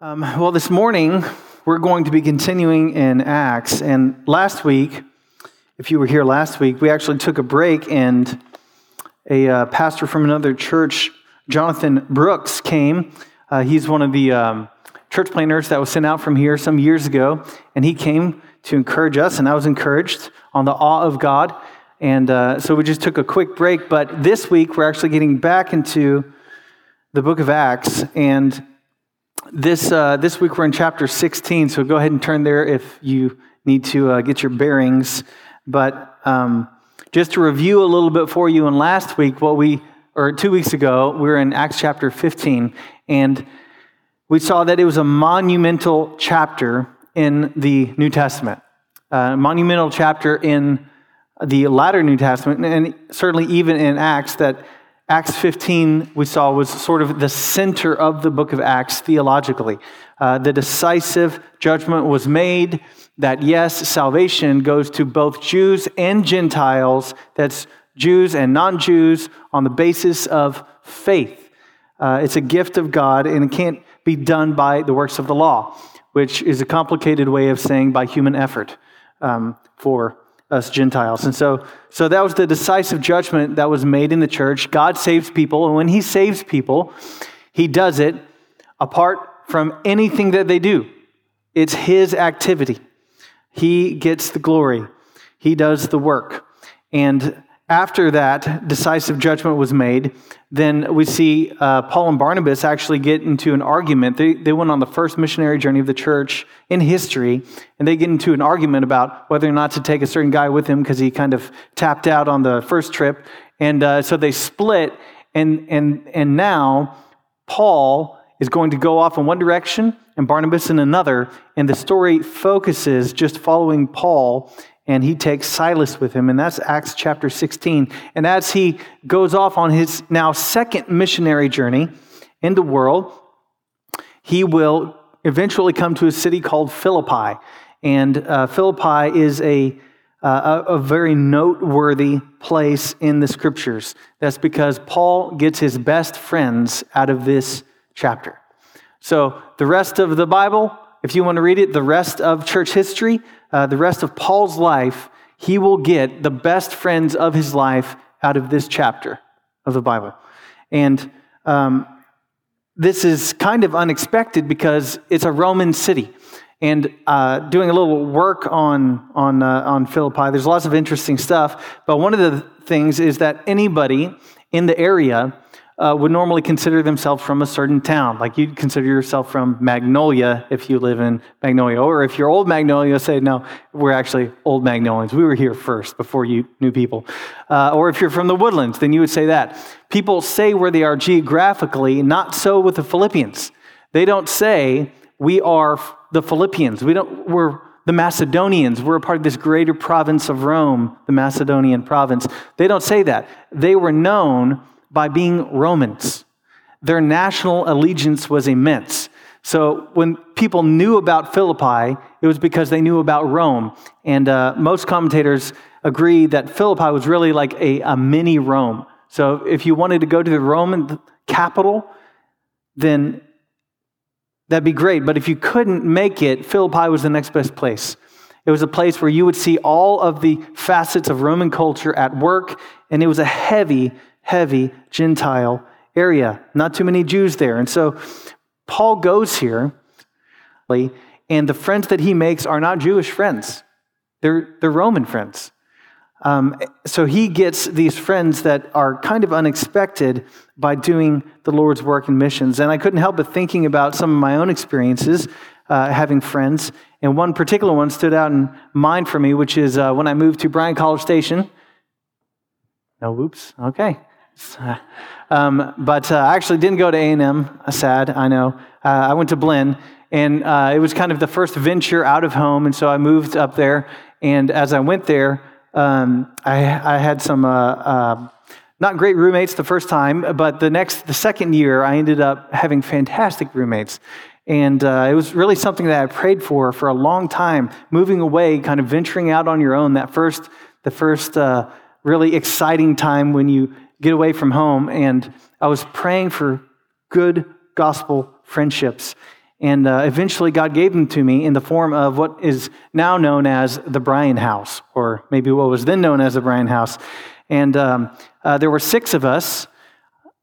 Um, well, this morning we're going to be continuing in Acts. And last week, if you were here last week, we actually took a break, and a uh, pastor from another church, Jonathan Brooks, came. Uh, he's one of the um, church planters that was sent out from here some years ago, and he came to encourage us, and I was encouraged on the awe of God. And uh, so we just took a quick break. But this week, we're actually getting back into the book of Acts. And this, uh, this week we're in chapter 16, so go ahead and turn there if you need to uh, get your bearings. But um, just to review a little bit for you, and last week, what we, or two weeks ago, we were in Acts chapter 15, and we saw that it was a monumental chapter in the New Testament, a monumental chapter in the latter New Testament, and certainly even in Acts, that Acts 15, we saw, was sort of the center of the book of Acts theologically. Uh, the decisive judgment was made that yes, salvation goes to both Jews and Gentiles, that's Jews and non Jews, on the basis of faith. Uh, it's a gift of God, and it can't be done by the works of the law, which is a complicated way of saying by human effort um, for us Gentiles. And so, so that was the decisive judgment that was made in the church. God saves people, and when He saves people, He does it apart from anything that they do. It's His activity. He gets the glory, He does the work. And after that decisive judgment was made, then we see uh, Paul and Barnabas actually get into an argument. They, they went on the first missionary journey of the church in history, and they get into an argument about whether or not to take a certain guy with him because he kind of tapped out on the first trip. And uh, so they split, and, and, and now Paul is going to go off in one direction and Barnabas in another, and the story focuses just following Paul and he takes Silas with him, and that's Acts chapter 16. And as he goes off on his now second missionary journey in the world, he will eventually come to a city called Philippi. And uh, Philippi is a, uh, a, a very noteworthy place in the scriptures. That's because Paul gets his best friends out of this chapter. So the rest of the Bible, if you want to read it, the rest of church history, uh, the rest of Paul's life, he will get the best friends of his life out of this chapter of the Bible. And um, this is kind of unexpected because it's a Roman city. And uh, doing a little work on, on, uh, on Philippi, there's lots of interesting stuff. But one of the things is that anybody in the area uh, would normally consider themselves from a certain town. Like you'd consider yourself from Magnolia if you live in Magnolia. Or if you're old Magnolia, say, no, we're actually old Magnolians. We were here first before you new people. Uh, or if you're from the woodlands, then you would say that. People say where they are geographically, not so with the Philippians. They don't say, we are the Philippians. We don't, we're the Macedonians. We're a part of this greater province of Rome, the Macedonian province. They don't say that. They were known by being Romans. Their national allegiance was immense. So when people knew about Philippi, it was because they knew about Rome. And uh, most commentators agree that Philippi was really like a, a mini Rome. So if you wanted to go to the Roman capital, then that'd be great. But if you couldn't make it, Philippi was the next best place. It was a place where you would see all of the facets of Roman culture at work, and it was a heavy heavy Gentile area. Not too many Jews there. And so Paul goes here, and the friends that he makes are not Jewish friends, they're, they're Roman friends. Um, so he gets these friends that are kind of unexpected by doing the Lord's work and missions. And I couldn't help but thinking about some of my own experiences uh, having friends. And one particular one stood out in mind for me, which is uh, when I moved to Bryan College Station. No, whoops. Okay. Um, but uh, I actually didn't go to A&M. Uh, sad, I know. Uh, I went to Blinn, and uh, it was kind of the first venture out of home, and so I moved up there. And as I went there, um, I, I, had some uh, uh, not great roommates the first time, but the next, the second year, I ended up having fantastic roommates. And it was really something that I prayed for for a long time, moving away, kind of venturing out on your own. That first, the first really exciting time when you get away from home, and I was praying for good gospel friendships. And uh, eventually, God gave them to me in the form of what is now known as the Bryan House, or maybe what was then known as the Bryan House. And um, uh, there were six of us,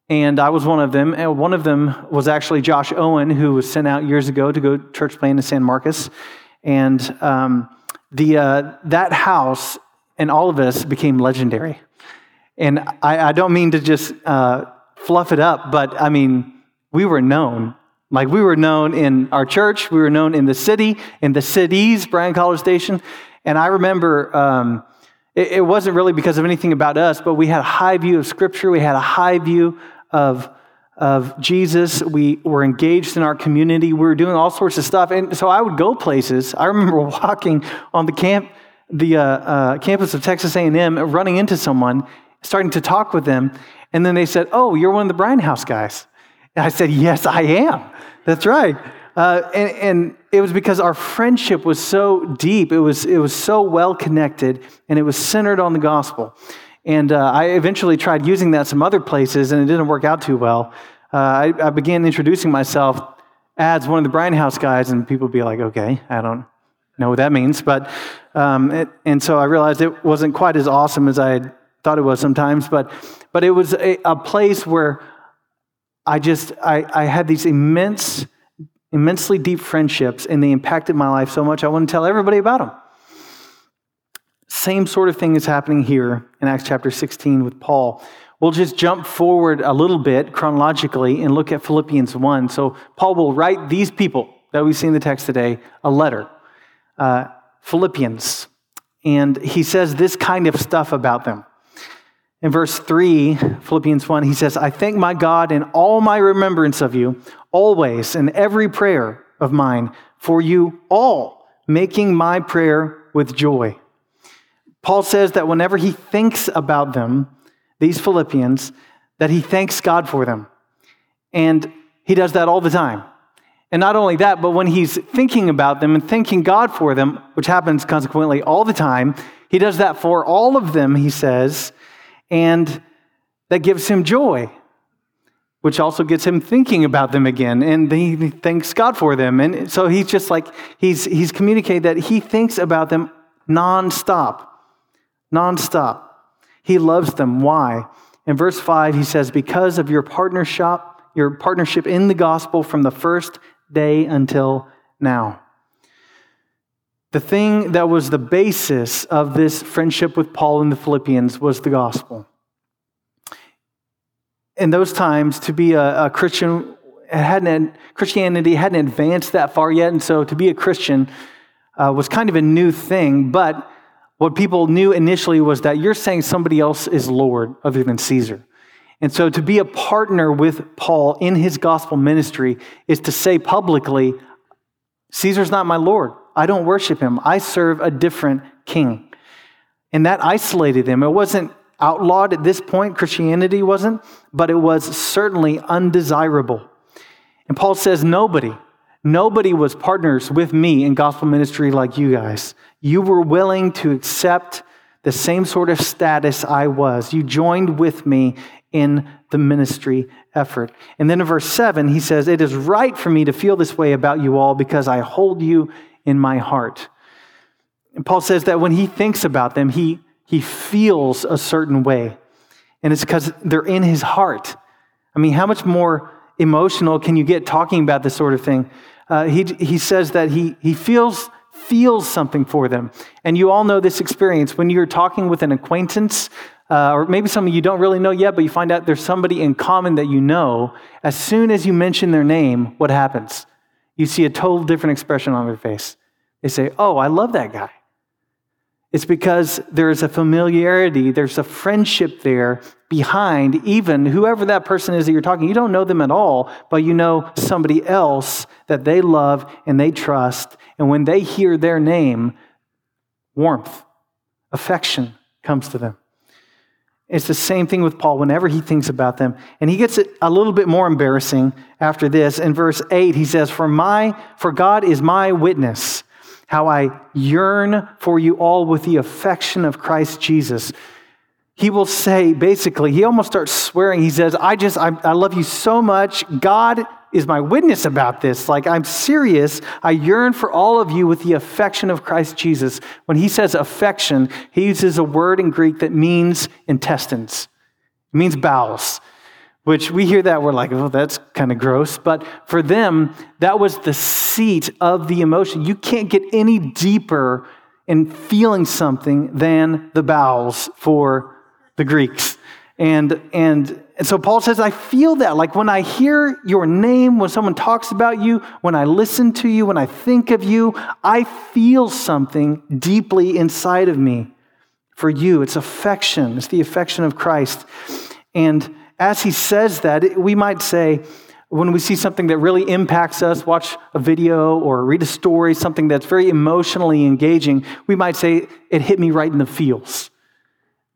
and I was one of them. And one of them was actually Josh Owen, who was sent out years ago to go church plant in San Marcos. And um, the, uh, that house and all of us became legendary. And I, I don't mean to just uh, fluff it up, but I mean, we were known. Like we were known in our church, we were known in the city, in the cities, Bryan College Station. And I remember um, it, it wasn't really because of anything about us, but we had a high view of Scripture, we had a high view of of Jesus. We were engaged in our community. We were doing all sorts of stuff. And so I would go places. I remember walking on the camp, the uh, uh, campus of Texas A&M, running into someone, starting to talk with them. And then they said, oh, you're one of the Bryan House guys. And I said, yes, I am. That's right. Uh, and, and, it was because our friendship was so deep, it was, it was so well connected, and it was centered on the gospel. And uh, I eventually tried using that some other places, and it didn't work out too well. Uh, I, I, began introducing myself as one of the Bryan House guys, and people would be like, okay, I don't know what that means. But, um, it, and so I realized it wasn't quite as awesome as I thought it was sometimes, but, but it was a, a place where I just, I, I had these immense, immensely deep friendships, and they impacted my life so much, I want to tell everybody about them. Same sort of thing is happening here in Acts chapter 16 with Paul. We'll just jump forward a little bit chronologically and look at Philippians 1. So, Paul will write these people that we see in the text today a letter, uh, Philippians. And he says this kind of stuff about them. In verse 3, Philippians 1, he says, I thank my God in all my remembrance of you, always, in every prayer of mine, for you all, making my prayer with joy Paul says that whenever he thinks about them, these Philippians, that he thanks God for them. And he does that all the time. And not only that, but when he's thinking about them and thanking God for them, which happens consequently all the time, he does that for all of them, he says, and that gives him joy, which also gets him thinking about them again. And he thanks God for them. And so he's just like, he's, he's communicated that he thinks about them nonstop nonstop. He loves them. Why? In verse 5, he says, Because of your partnership, your partnership in the gospel from the first day until now. The thing that was the basis of this friendship with Paul and the Philippians was the gospel. In those times, to be a, a Christian, hadn't, Christianity hadn't advanced that far yet, and so to be a Christian uh, was kind of a new thing, but what people knew initially was that you're saying somebody else is Lord other than Caesar. And so to be a partner with Paul in his gospel ministry is to say publicly, Caesar's not my Lord. I don't worship him. I serve a different king. And that isolated them. It wasn't outlawed at this point, Christianity wasn't, but it was certainly undesirable. And Paul says, Nobody, nobody was partners with me in gospel ministry like you guys. You were willing to accept the same sort of status I was. You joined with me in the ministry effort. And then in verse 7, he says, It is right for me to feel this way about you all because I hold you in my heart. And Paul says that when he thinks about them, he, he feels a certain way. And it's because they're in his heart. I mean, how much more emotional can you get talking about this sort of thing? Uh, he, he says that he, he feels feels something for them. And you all know this experience when you're talking with an acquaintance, uh, or maybe someone you don't really know yet, but you find out there's somebody in common that you know. As soon as you mention their name, what happens? You see a total different expression on their face. They say, Oh, I love that guy. It's because there's a familiarity, there's a friendship there behind even whoever that person is that you're talking. You don't know them at all, but you know somebody else that they love and they trust. And when they hear their name, warmth, affection comes to them. It's the same thing with Paul whenever he thinks about them. And he gets it a little bit more embarrassing after this. In verse 8, he says, For my for God is my witness how I yearn for you all with the affection of Christ Jesus. He will say, basically, he almost starts swearing. He says, I just, I, I love you so much. God is my witness about this. Like, I'm serious. I yearn for all of you with the affection of Christ Jesus. When he says affection, he uses a word in Greek that means intestines, it means bowels which we hear that we're like, oh, that's kind of gross. But for them, that was the seat of the emotion. You can't get any deeper in feeling something than the bowels for the Greeks. And, and, and so Paul says, I feel that. Like when I hear your name, when someone talks about you, when I listen to you, when I think of you, I feel something deeply inside of me for you. It's affection, it's the affection of Christ. And as he says that, we might say, when we see something that really impacts us, watch a video or read a story, something that's very emotionally engaging, we might say, it hit me right in the feels.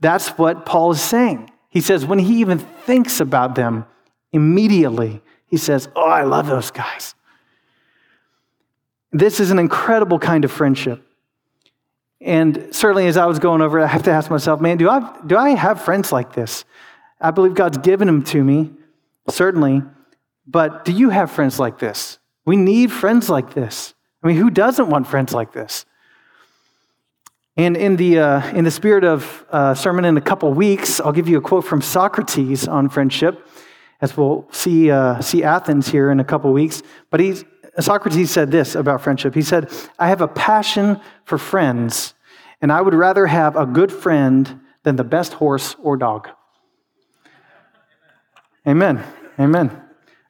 That's what Paul is saying. He says, when he even thinks about them, immediately, he says, Oh, I love those guys. This is an incredible kind of friendship. And certainly, as I was going over it, I have to ask myself, man, do I, do I have friends like this? I believe God's given them to me, certainly. But do you have friends like this? We need friends like this. I mean, who doesn't want friends like this? And in the, uh, in the spirit of uh, sermon in a couple weeks, I'll give you a quote from Socrates on friendship, as we'll see, uh, see Athens here in a couple weeks. But he's, Socrates said this about friendship. He said, I have a passion for friends, and I would rather have a good friend than the best horse or dog. Amen. Amen.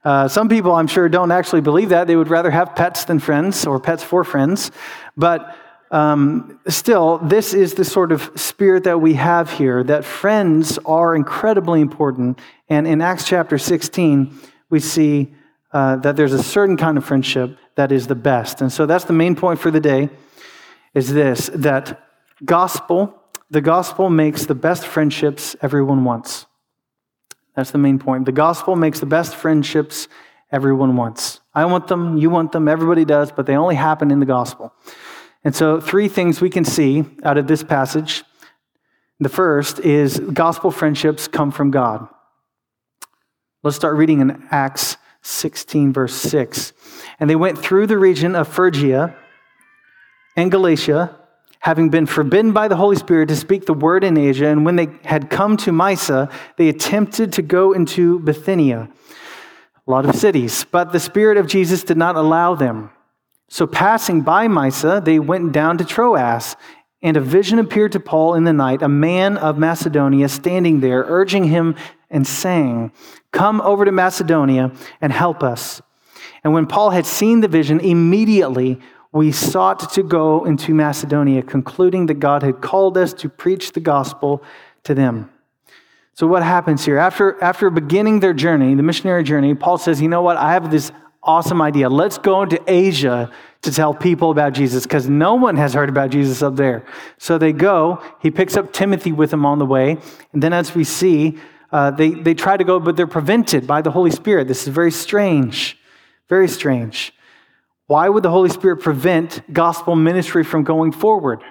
Uh, some people, I'm sure, don't actually believe that. They would rather have pets than friends or pets for friends. But um, still, this is the sort of spirit that we have here that friends are incredibly important. And in Acts chapter 16, we see uh, that there's a certain kind of friendship that is the best. And so that's the main point for the day is this that gospel, the gospel makes the best friendships everyone wants. That's the main point. The gospel makes the best friendships everyone wants. I want them, you want them, everybody does, but they only happen in the gospel. And so, three things we can see out of this passage. The first is gospel friendships come from God. Let's start reading in Acts 16, verse 6. And they went through the region of Phrygia and Galatia having been forbidden by the Holy Spirit to speak the word in Asia, and when they had come to Mysia, they attempted to go into Bithynia, a lot of cities, but the Spirit of Jesus did not allow them. So, passing by Mysia, they went down to Troas, and a vision appeared to Paul in the night, a man of Macedonia standing there, urging him and saying, Come over to Macedonia and help us. And when Paul had seen the vision, immediately we sought to go into Macedonia, concluding that God had called us to preach the gospel to them. So, what happens here? After, after beginning their journey, the missionary journey, Paul says, You know what? I have this awesome idea. Let's go into Asia to tell people about Jesus because no one has heard about Jesus up there. So they go. He picks up Timothy with him on the way. And then, as we see, uh, they, they try to go, but they're prevented by the Holy Spirit. This is very strange. Very strange. Why would the Holy Spirit prevent gospel ministry from going forward?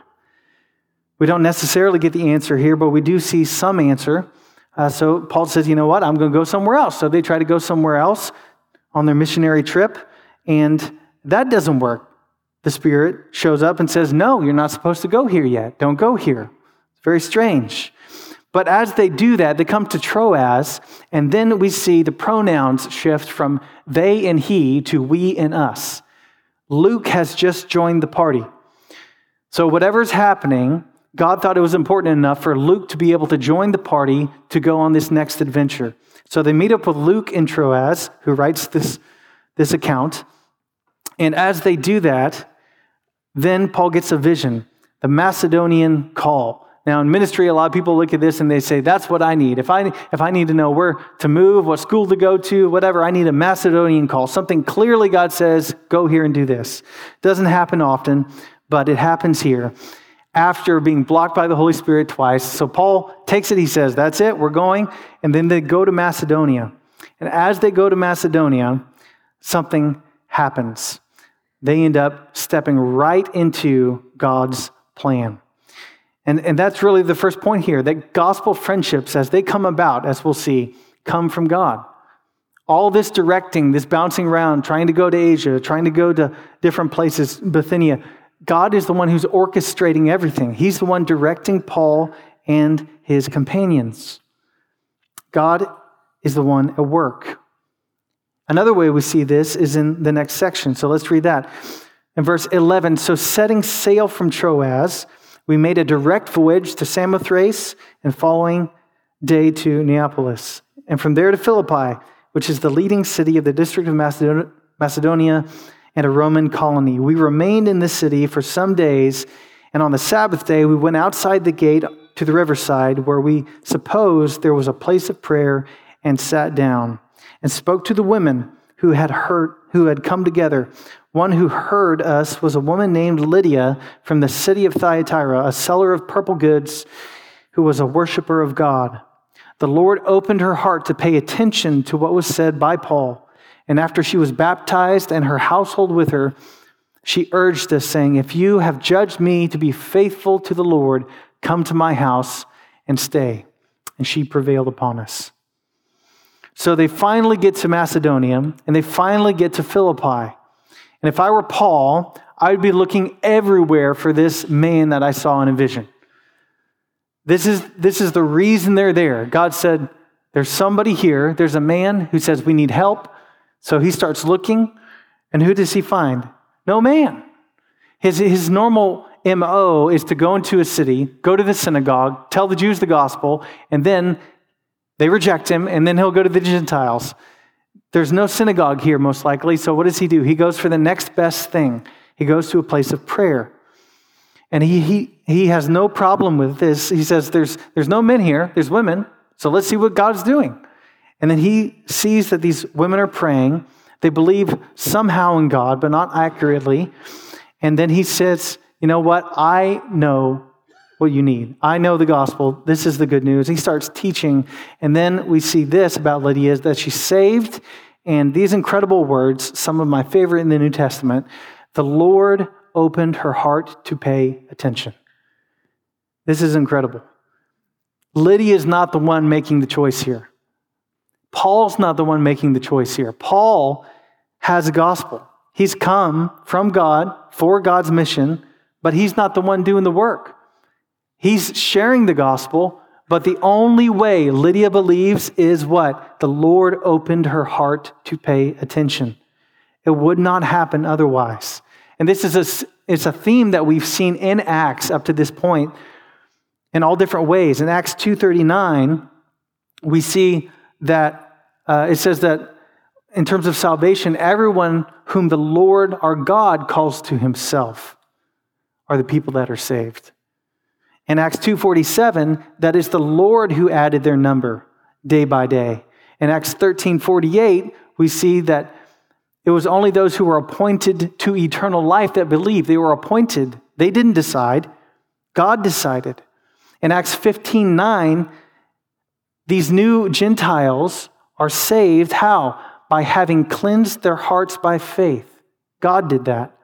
We don't necessarily get the answer here, but we do see some answer. Uh, so Paul says, you know what? I'm going to go somewhere else. So they try to go somewhere else on their missionary trip, and that doesn't work. The Spirit shows up and says, no, you're not supposed to go here yet. Don't go here. It's very strange. But as they do that, they come to Troas, and then we see the pronouns shift from they and he to we and us. Luke has just joined the party. So, whatever's happening, God thought it was important enough for Luke to be able to join the party to go on this next adventure. So, they meet up with Luke in Troas, who writes this, this account. And as they do that, then Paul gets a vision the Macedonian call. Now, in ministry, a lot of people look at this and they say, That's what I need. If I, if I need to know where to move, what school to go to, whatever, I need a Macedonian call. Something clearly God says, Go here and do this. Doesn't happen often, but it happens here after being blocked by the Holy Spirit twice. So Paul takes it, he says, That's it, we're going. And then they go to Macedonia. And as they go to Macedonia, something happens. They end up stepping right into God's plan. And, and that's really the first point here that gospel friendships, as they come about, as we'll see, come from God. All this directing, this bouncing around, trying to go to Asia, trying to go to different places, Bithynia, God is the one who's orchestrating everything. He's the one directing Paul and his companions. God is the one at work. Another way we see this is in the next section. So let's read that. In verse 11, so setting sail from Troas, we made a direct voyage to Samothrace and following day to Neapolis. And from there to Philippi, which is the leading city of the district of Macedonia and a Roman colony. We remained in the city for some days, and on the Sabbath day, we went outside the gate to the riverside where we supposed there was a place of prayer and sat down and spoke to the women who had heard who had come together. One who heard us was a woman named Lydia from the city of Thyatira, a seller of purple goods who was a worshiper of God. The Lord opened her heart to pay attention to what was said by Paul. And after she was baptized and her household with her, she urged us, saying, If you have judged me to be faithful to the Lord, come to my house and stay. And she prevailed upon us. So they finally get to Macedonia and they finally get to Philippi. And if I were Paul, I would be looking everywhere for this man that I saw in a vision. This is, this is the reason they're there. God said, There's somebody here. There's a man who says, We need help. So he starts looking. And who does he find? No man. His, his normal MO is to go into a city, go to the synagogue, tell the Jews the gospel, and then they reject him, and then he'll go to the Gentiles. There's no synagogue here, most likely. So, what does he do? He goes for the next best thing. He goes to a place of prayer. And he, he, he has no problem with this. He says, there's, there's no men here, there's women. So, let's see what God's doing. And then he sees that these women are praying. They believe somehow in God, but not accurately. And then he says, You know what? I know what you need. I know the gospel. This is the good news. He starts teaching. And then we see this about Lydia is that she's saved. And these incredible words, some of my favorite in the New Testament, the Lord opened her heart to pay attention. This is incredible. Lydia is not the one making the choice here. Paul's not the one making the choice here. Paul has a gospel. He's come from God for God's mission, but he's not the one doing the work. He's sharing the gospel, but the only way Lydia believes is what? The Lord opened her heart to pay attention. It would not happen otherwise. And this is a, it's a theme that we've seen in Acts up to this point in all different ways. In Acts 2.39, we see that uh, it says that in terms of salvation, everyone whom the Lord our God calls to himself are the people that are saved. In Acts 2:47, that is the Lord who added their number day by day. In Acts 13:48, we see that it was only those who were appointed to eternal life that believed. They were appointed. They didn't decide. God decided. In Acts 15:9, these new Gentiles are saved how? By having cleansed their hearts by faith. God did that.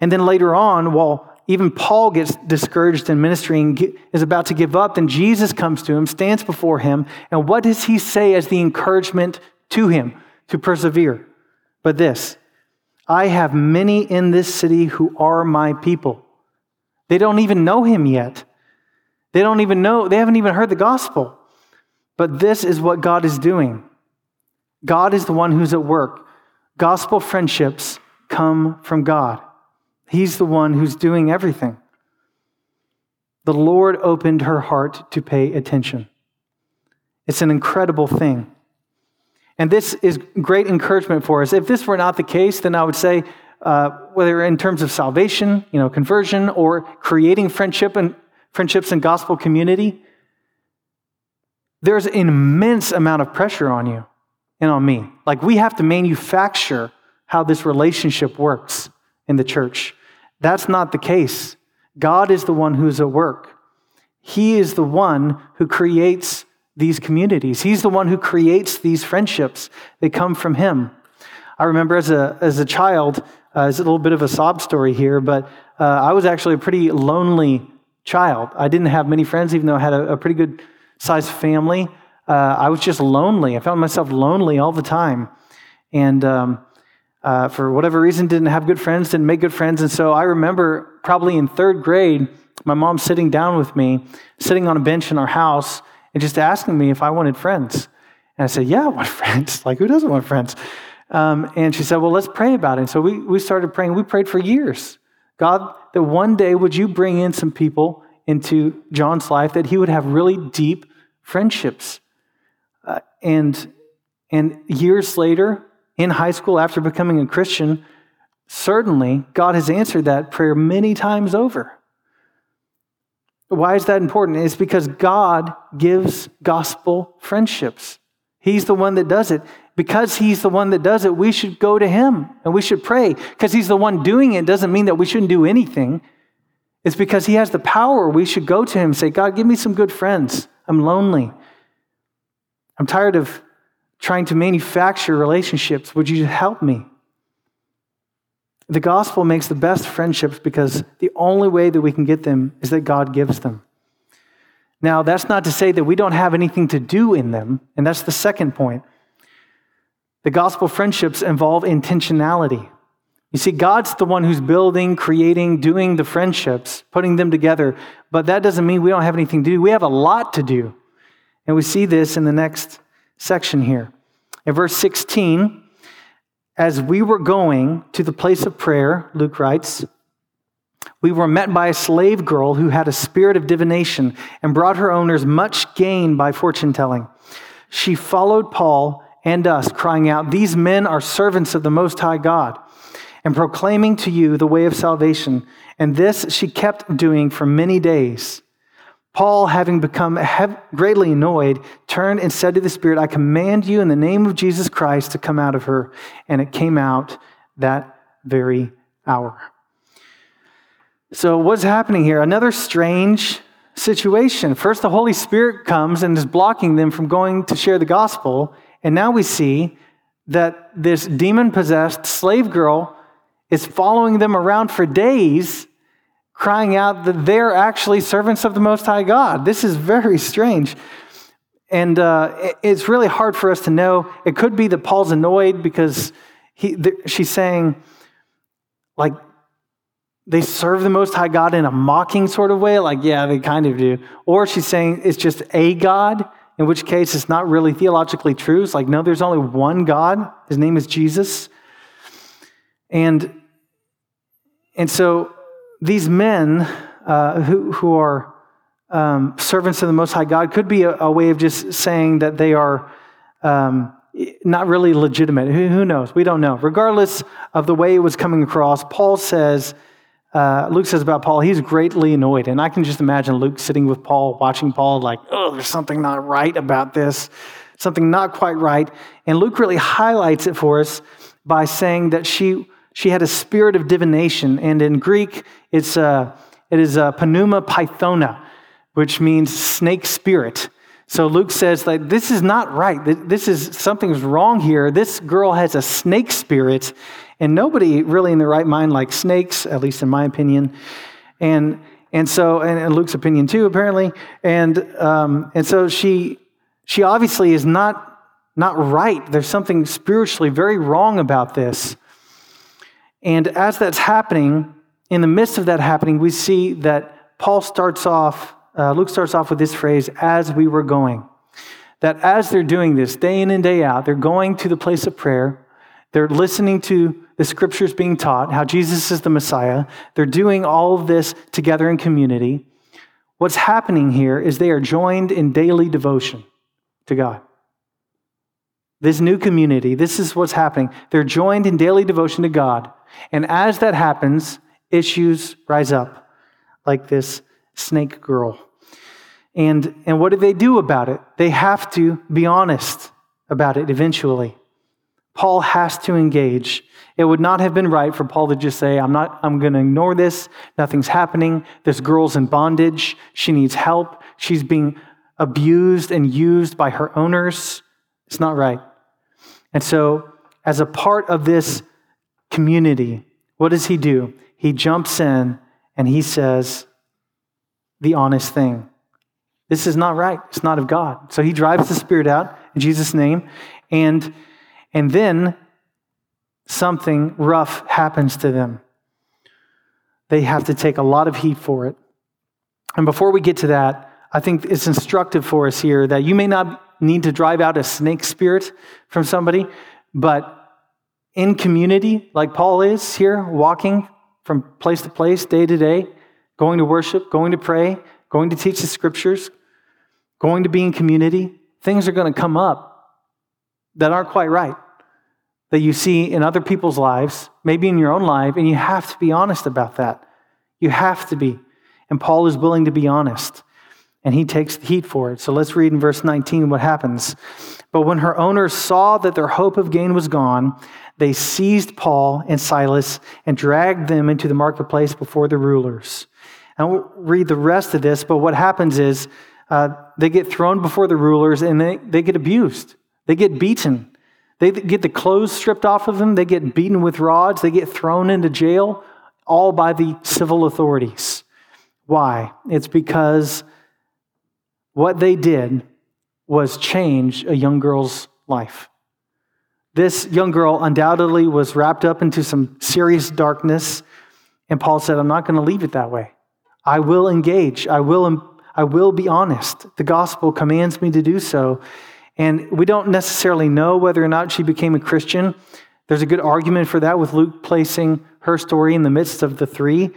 And then later on, while even Paul gets discouraged in ministry and is about to give up. Then Jesus comes to him, stands before him, and what does he say as the encouragement to him to persevere? But this I have many in this city who are my people. They don't even know him yet. They don't even know, they haven't even heard the gospel. But this is what God is doing. God is the one who's at work. Gospel friendships come from God. He's the one who's doing everything. The Lord opened her heart to pay attention. It's an incredible thing. And this is great encouragement for us. If this were not the case, then I would say, uh, whether in terms of salvation, you know, conversion, or creating friendship and friendships and gospel community, there's an immense amount of pressure on you and on me. Like we have to manufacture how this relationship works in the church. That's not the case. God is the one who's at work. He is the one who creates these communities. He's the one who creates these friendships. They come from Him. I remember as a, as a child, uh, it's a little bit of a sob story here, but uh, I was actually a pretty lonely child. I didn't have many friends, even though I had a, a pretty good sized family. uh, I was just lonely. I found myself lonely all the time. And um, uh, for whatever reason, didn't have good friends, didn't make good friends. And so I remember probably in third grade, my mom sitting down with me, sitting on a bench in our house, and just asking me if I wanted friends. And I said, Yeah, I want friends. like, who doesn't want friends? Um, and she said, Well, let's pray about it. And so we, we started praying. We prayed for years. God, that one day would you bring in some people into John's life that he would have really deep friendships. Uh, and, and years later, in high school, after becoming a Christian, certainly God has answered that prayer many times over. Why is that important? It's because God gives gospel friendships. He's the one that does it. Because He's the one that does it, we should go to Him and we should pray. Because He's the one doing it doesn't mean that we shouldn't do anything. It's because He has the power. We should go to Him and say, God, give me some good friends. I'm lonely. I'm tired of trying to manufacture relationships. Would you help me? The gospel makes the best friendships because the only way that we can get them is that God gives them. Now, that's not to say that we don't have anything to do in them, and that's the second point. The gospel friendships involve intentionality. You see, God's the one who's building, creating, doing the friendships, putting them together, but that doesn't mean we don't have anything to do. We have a lot to do. And we see this in the next section here. In verse 16, as we were going to the place of prayer, Luke writes, we were met by a slave girl who had a spirit of divination and brought her owners much gain by fortune telling. She followed Paul and us, crying out, These men are servants of the Most High God, and proclaiming to you the way of salvation. And this she kept doing for many days. Paul, having become greatly annoyed, turned and said to the Spirit, I command you in the name of Jesus Christ to come out of her. And it came out that very hour. So, what's happening here? Another strange situation. First, the Holy Spirit comes and is blocking them from going to share the gospel. And now we see that this demon possessed slave girl is following them around for days crying out that they're actually servants of the Most High God. This is very strange. And uh, it's really hard for us to know. It could be that Paul's annoyed because he, she's saying, like, they serve the Most High God in a mocking sort of way, like, yeah, they kind of do. Or she's saying it's just a God, in which case it's not really theologically true. It's like, no, there's only one God. His name is Jesus. And, and so these men uh, who, who are um, servants of the Most High God could be a, a way of just saying that they are um, not really legitimate. Who, who, knows? We don't know. Regardless of the way it was coming across, Paul says, uh, Luke says about Paul, he's greatly annoyed. And I can just imagine Luke sitting with Paul, watching Paul, like, oh, there's something not right about this, something not quite right. And Luke really highlights it for us by saying that she she had a spirit of divination, and in Greek, it's uh, it is a pneuma pythona, which means snake spirit. So Luke says that this is not right. This is something's wrong here. This girl has a snake spirit, and nobody really in their right mind likes snakes, at least in my opinion. And and so, and, and Luke's opinion too, apparently. And um, and so she she obviously is not not right. There's something spiritually very wrong about this. And as that's happening, in the midst of that happening, we see that Paul starts off, uh, Luke starts off with this phrase, as we were going. That as they're doing this day in and day out, they're going to the place of prayer, they're listening to the scriptures being taught, how Jesus is the Messiah, they're doing all of this together in community. What's happening here is they are joined in daily devotion to God. This new community, this is what's happening. They're joined in daily devotion to God. And as that happens, issues rise up, like this snake girl. And, and what do they do about it? They have to be honest about it eventually. Paul has to engage. It would not have been right for Paul to just say, I'm not, I'm going to ignore this. Nothing's happening. This girl's in bondage. She needs help. She's being abused and used by her owners. It's not right. And so, as a part of this community, what does he do? He jumps in and he says the honest thing. This is not right. It's not of God. So he drives the spirit out in Jesus' name. And, and then something rough happens to them. They have to take a lot of heat for it. And before we get to that, I think it's instructive for us here that you may not need to drive out a snake spirit from somebody, but in community, like Paul is here, walking from place to place, day to day, going to worship, going to pray, going to teach the scriptures, going to be in community, things are going to come up that aren't quite right, that you see in other people's lives, maybe in your own life, and you have to be honest about that. You have to be. And Paul is willing to be honest, and he takes the heat for it. So let's read in verse 19 what happens. But when her owners saw that their hope of gain was gone, they seized Paul and Silas and dragged them into the marketplace before the rulers. I won't read the rest of this, but what happens is uh, they get thrown before the rulers and they, they get abused. They get beaten. They get the clothes stripped off of them. They get beaten with rods. They get thrown into jail, all by the civil authorities. Why? It's because what they did was change a young girl's life. This young girl undoubtedly was wrapped up into some serious darkness, and Paul said, I'm not going to leave it that way. I will engage. I will, I will be honest. The gospel commands me to do so. And we don't necessarily know whether or not she became a Christian. There's a good argument for that with Luke placing her story in the midst of the three.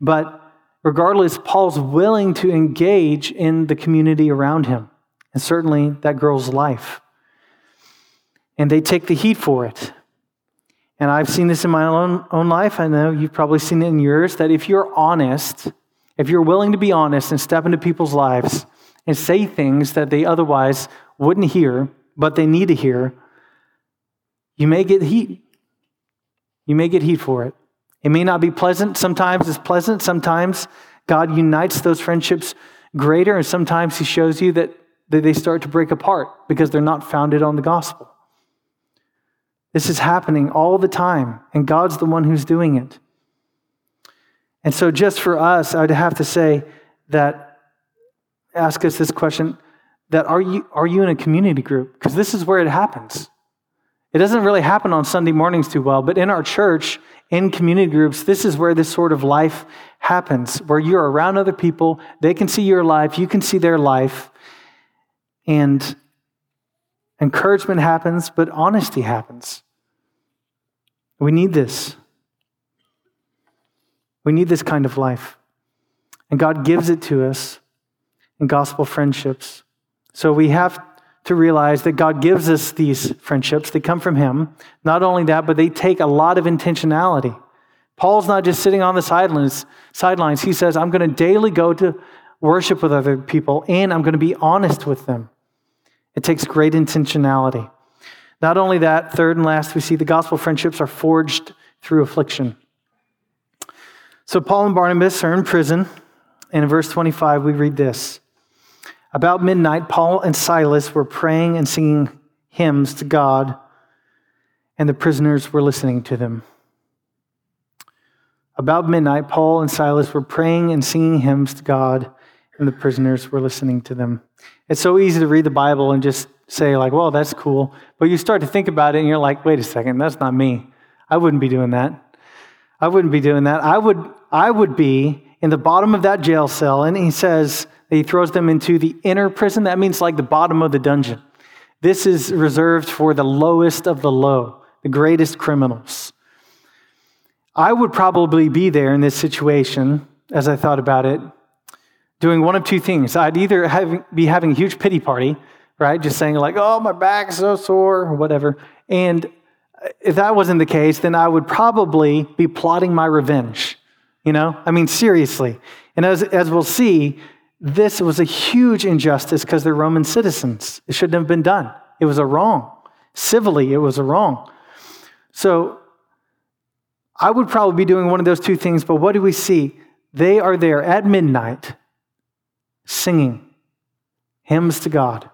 But regardless, Paul's willing to engage in the community around him, and certainly that girl's life and they take the heat for it. And I've seen this in my own, own life. I know you've probably seen it in yours that if you're honest, if you're willing to be honest and step into people's lives and say things that they otherwise wouldn't hear, but they need to hear, you may get heat. You may get heat for it. It may not be pleasant. Sometimes it's pleasant. Sometimes God unites those friendships greater, and sometimes He shows you that, they start to break apart because they're not founded on the gospel. This is happening all the time, and God's the one who's doing it. And so, just for us, I'd have to say that, ask us this question that are you, are you in a community group? Because this is where it happens. It doesn't really happen on Sunday mornings too well, but in our church, in community groups, this is where this sort of life happens, where you're around other people, they can see your life, you can see their life, and encouragement happens, but honesty happens. We need this. We need this kind of life. And God gives it to us in gospel friendships. So we have to realize that God gives us these friendships. They come from Him. Not only that, but they take a lot of intentionality. Paul's not just sitting on the sidelines. Sidelines. He says, "I'm going to daily go to worship with other people, and I'm going to be honest with them." It takes great intentionality. Not only that, third and last, we see the gospel friendships are forged through affliction. So Paul and Barnabas are in prison, and in verse 25, we read this About midnight, Paul and Silas were praying and singing hymns to God, and the prisoners were listening to them. About midnight, Paul and Silas were praying and singing hymns to God, and the prisoners were listening to them. It's so easy to read the Bible and just say, like, well, that's cool. But you start to think about it and you're like, wait a second, that's not me. I wouldn't be doing that. I wouldn't be doing that. I would, I would be in the bottom of that jail cell. And he says that he throws them into the inner prison. That means like the bottom of the dungeon. This is reserved for the lowest of the low, the greatest criminals. I would probably be there in this situation as I thought about it, doing one of two things. I'd either have, be having a huge pity party right? Just saying, like, oh, my back's so sore, or whatever. And if that wasn't the case, then I would probably be plotting my revenge. You know? I mean, seriously. And as, as we'll see, this was a huge injustice because they're Roman citizens. It shouldn't have been done. It was a wrong. Civilly, it was a wrong. So I would probably be doing one of those two things, but what do we see? They are there at midnight singing hymns to God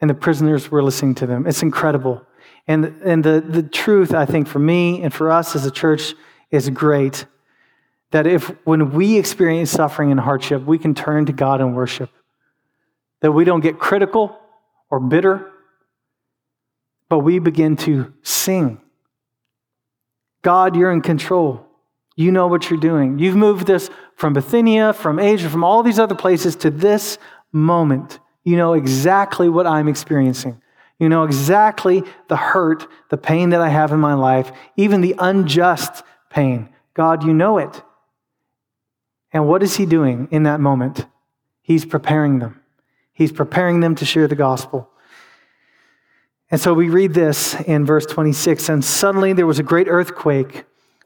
and the prisoners were listening to them. It's incredible. And, and the, the truth, I think, for me and for us as a church is great that if when we experience suffering and hardship, we can turn to God and worship. that we don't get critical or bitter, but we begin to sing. God, you're in control. You know what you're doing. You've moved us from Bithynia, from Asia, from all these other places to this moment. You know exactly what I'm experiencing. You know exactly the hurt, the pain that I have in my life, even the unjust pain. God, you know it. And what is He doing in that moment? He's preparing them. He's preparing them to share the gospel. And so we read this in verse 26 and suddenly there was a great earthquake,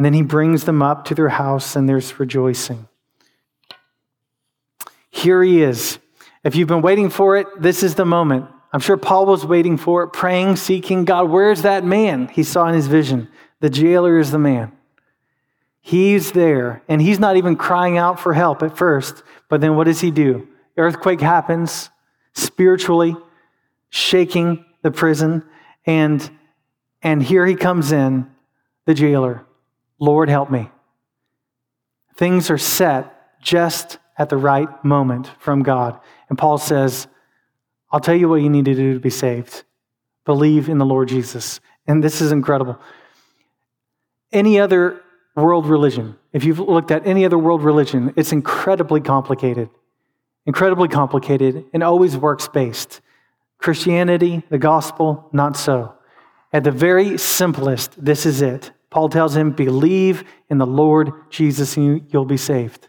And then he brings them up to their house, and there's rejoicing. Here he is. If you've been waiting for it, this is the moment. I'm sure Paul was waiting for it, praying, seeking God. Where's that man he saw in his vision? The jailer is the man. He's there, and he's not even crying out for help at first. But then what does he do? Earthquake happens spiritually, shaking the prison, and, and here he comes in, the jailer. Lord, help me. Things are set just at the right moment from God. And Paul says, I'll tell you what you need to do to be saved. Believe in the Lord Jesus. And this is incredible. Any other world religion, if you've looked at any other world religion, it's incredibly complicated. Incredibly complicated and always works based. Christianity, the gospel, not so. At the very simplest, this is it. Paul tells him, believe in the Lord Jesus and you'll be saved.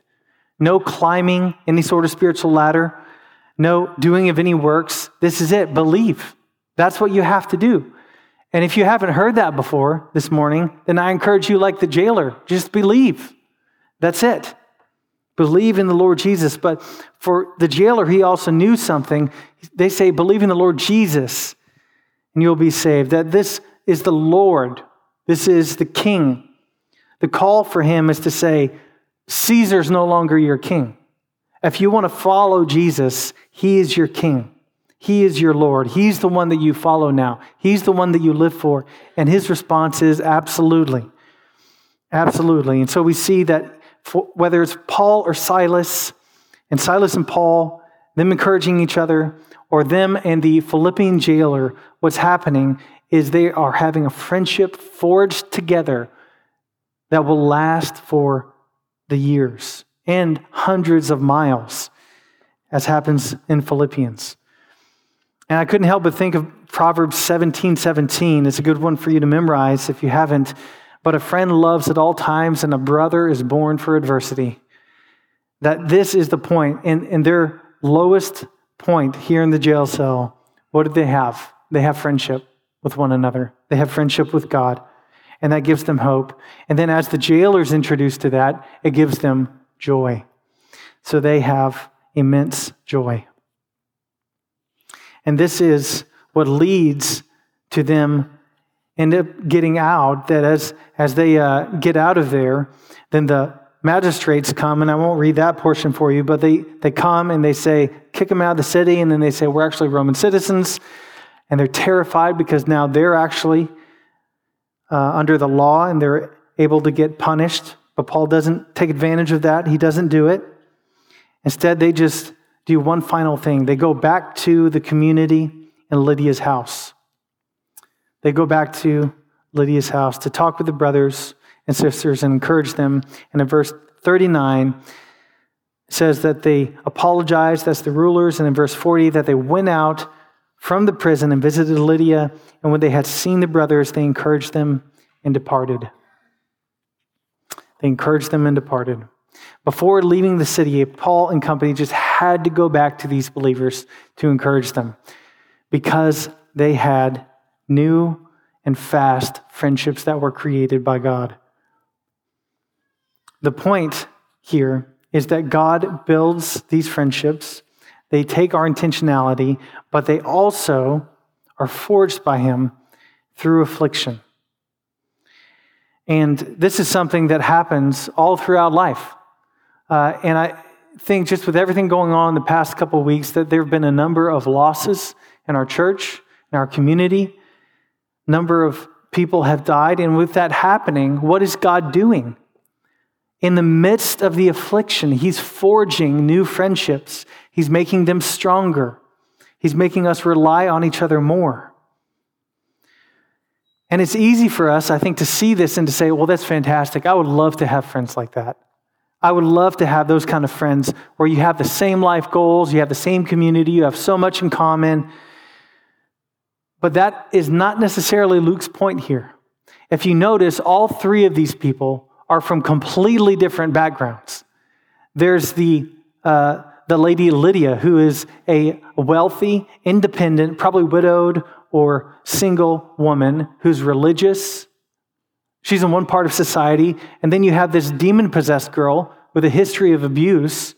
No climbing any sort of spiritual ladder, no doing of any works. This is it. Believe. That's what you have to do. And if you haven't heard that before this morning, then I encourage you, like the jailer, just believe. That's it. Believe in the Lord Jesus. But for the jailer, he also knew something. They say, believe in the Lord Jesus, and you'll be saved. That this is the Lord, this is the King. The call for him is to say, Caesar's no longer your king. If you want to follow Jesus, he is your king. He is your Lord. He's the one that you follow now. He's the one that you live for. And his response is absolutely. Absolutely. And so we see that for, whether it's Paul or Silas, and Silas and Paul, them encouraging each other, or them and the Philippian jailer, what's happening is they are having a friendship forged together that will last for the years and hundreds of miles, as happens in Philippians. And I couldn't help but think of Proverbs 17 17. It's a good one for you to memorize if you haven't. But a friend loves at all times, and a brother is born for adversity. That this is the point. In, in their lowest point here in the jail cell, what did they have? They have friendship with one another, they have friendship with God. And that gives them hope. And then as the jailer's introduced to that, it gives them joy. So they have immense joy. And this is what leads to them end up getting out. That as, as they uh, get out of there, then the magistrates come, and I won't read that portion for you, but they, they come and they say, kick them out of the city, and then they say, we're actually Roman citizens. And they're terrified because now they're actually uh, under the law and they're able to get punished. But Paul doesn't take advantage of that, he doesn't do it. Instead, they just do one final thing. They go back to the community in Lydia's house. They go back to Lydia's house to talk with the brothers and sisters and encourage them. And in verse 39, it says that they apologized, that's the rulers. And in verse 40, that they went out from the prison and visited Lydia. And when they had seen the brothers, they encouraged them and departed. They encouraged them and departed. Before leaving the city, Paul and company just had to go back to these believers to encourage them because they had new and fast friendships that were created by God. The point here is that God builds these friendships, they take our intentionality, but they also are forged by Him through affliction. And this is something that happens all throughout life. Uh, and I think just with everything going on the past couple of weeks, that there have been a number of losses in our church, in our community. Number of people have died. And with that happening, what is God doing? In the midst of the affliction, He's forging new friendships. He's making them stronger. He's making us rely on each other more. And it's easy for us, I think, to see this and to say, well, that's fantastic. I would love to have friends like that. I would love to have those kind of friends where you have the same life goals, you have the same community, you have so much in common. But that is not necessarily Luke's point here. If you notice, all three of these people are from completely different backgrounds. There's the, uh, the lady Lydia, who is a wealthy, independent, probably widowed or single woman who's religious. She's in one part of society. And then you have this demon possessed girl with a history of abuse.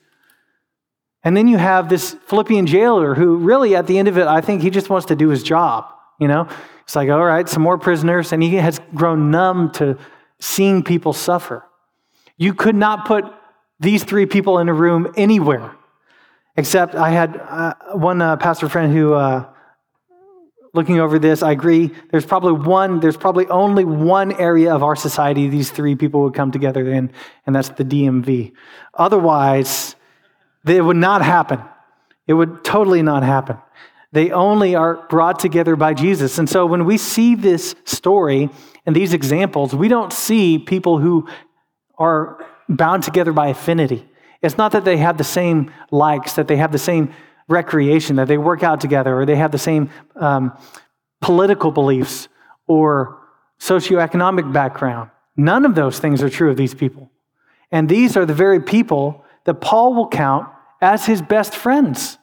And then you have this Philippian jailer who, really, at the end of it, I think he just wants to do his job. You know, it's like, all right, some more prisoners. And he has grown numb to seeing people suffer. You could not put these three people in a room anywhere, except I had uh, one uh, pastor friend who uh, looking over this, I agree. There's probably one, there's probably only one area of our society these three people would come together in, and that's the DMV. Otherwise, it would not happen. It would totally not happen. They only are brought together by Jesus. And so when we see this story and these examples, we don't see people who are bound together by affinity. It's not that they have the same likes, that they have the same recreation, that they work out together, or they have the same um, political beliefs or socioeconomic background. None of those things are true of these people. And these are the very people that Paul will count as his best friends.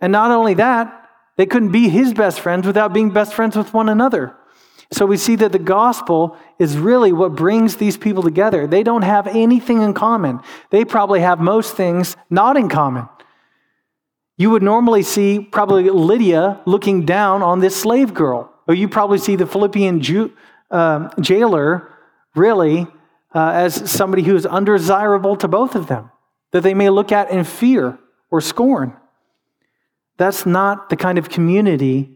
And not only that, they couldn't be his best friends without being best friends with one another. So we see that the gospel is really what brings these people together. They don't have anything in common. They probably have most things not in common. You would normally see probably Lydia looking down on this slave girl, or you probably see the Philippian Jew, uh, jailer really uh, as somebody who is undesirable to both of them, that they may look at in fear or scorn. That's not the kind of community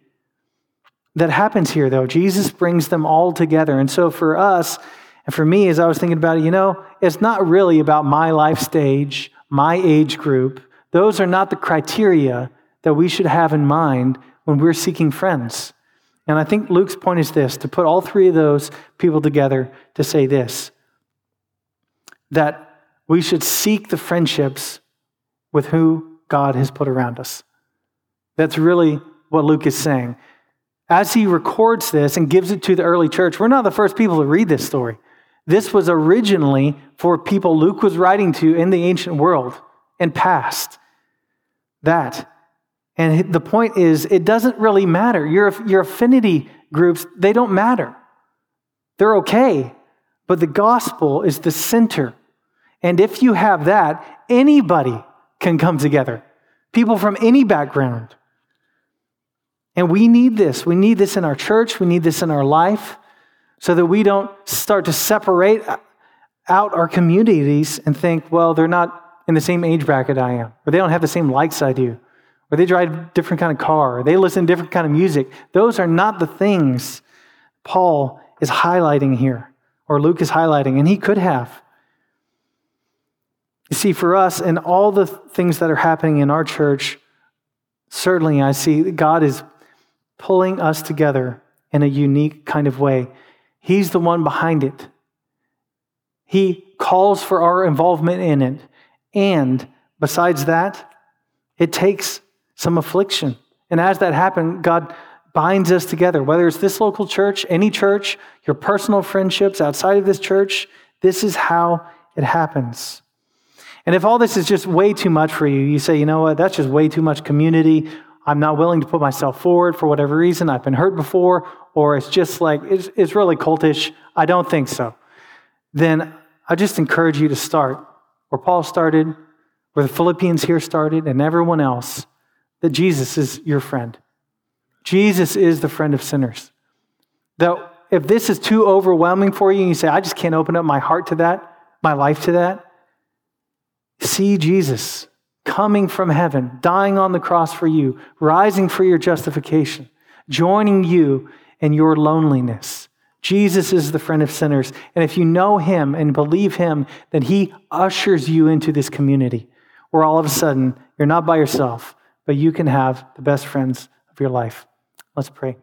that happens here, though. Jesus brings them all together. And so for us, and for me, as I was thinking about it, you know, it's not really about my life stage, my age group. Those are not the criteria that we should have in mind when we're seeking friends. And I think Luke's point is this to put all three of those people together to say this that we should seek the friendships with who God has put around us. That's really what Luke is saying. As he records this and gives it to the early church, we're not the first people to read this story. This was originally for people Luke was writing to in the ancient world and past that. And the point is, it doesn't really matter. Your, your affinity groups, they don't matter. They're okay. But the gospel is the center. And if you have that, anybody can come together. People from any background. And we need this. We need this in our church. We need this in our life so that we don't start to separate out our communities and think, well, they're not in the same age bracket I am, or they don't have the same likes I do, or they drive a different kind of car, or they listen to different kind of music. Those are not the things Paul is highlighting here, or Luke is highlighting, and he could have. You see, for us and all the things that are happening in our church, certainly I see God is pulling us together in a unique kind of way. He's the one behind it. He calls for our involvement in it. And besides that, it takes some affliction. And as that happens, God binds us together, whether it's this local church, any church, your personal friendships outside of this church, This is how it happens. And if all this is just way too much for you, you say, you know what, that's just way too much community. I'm not willing to put myself forward for whatever reason. I've been hurt before, or it's just like, it's, it's really cultish. I don't think so. Then I just encourage you to start where Paul started, where the Philippians here started, and everyone else, that Jesus is your friend. Jesus is the friend of sinners. That if this is too overwhelming for you and you say, I just can't open up my heart to that, my life to that, see Jesus coming from heaven, dying on the cross for you, rising for your justification, joining you in your loneliness. Jesus is the friend of sinners. And if you know him and believe him, then he ushers you into this community where all of a sudden you're not by yourself, but you can have the best friends of your life. Let's pray.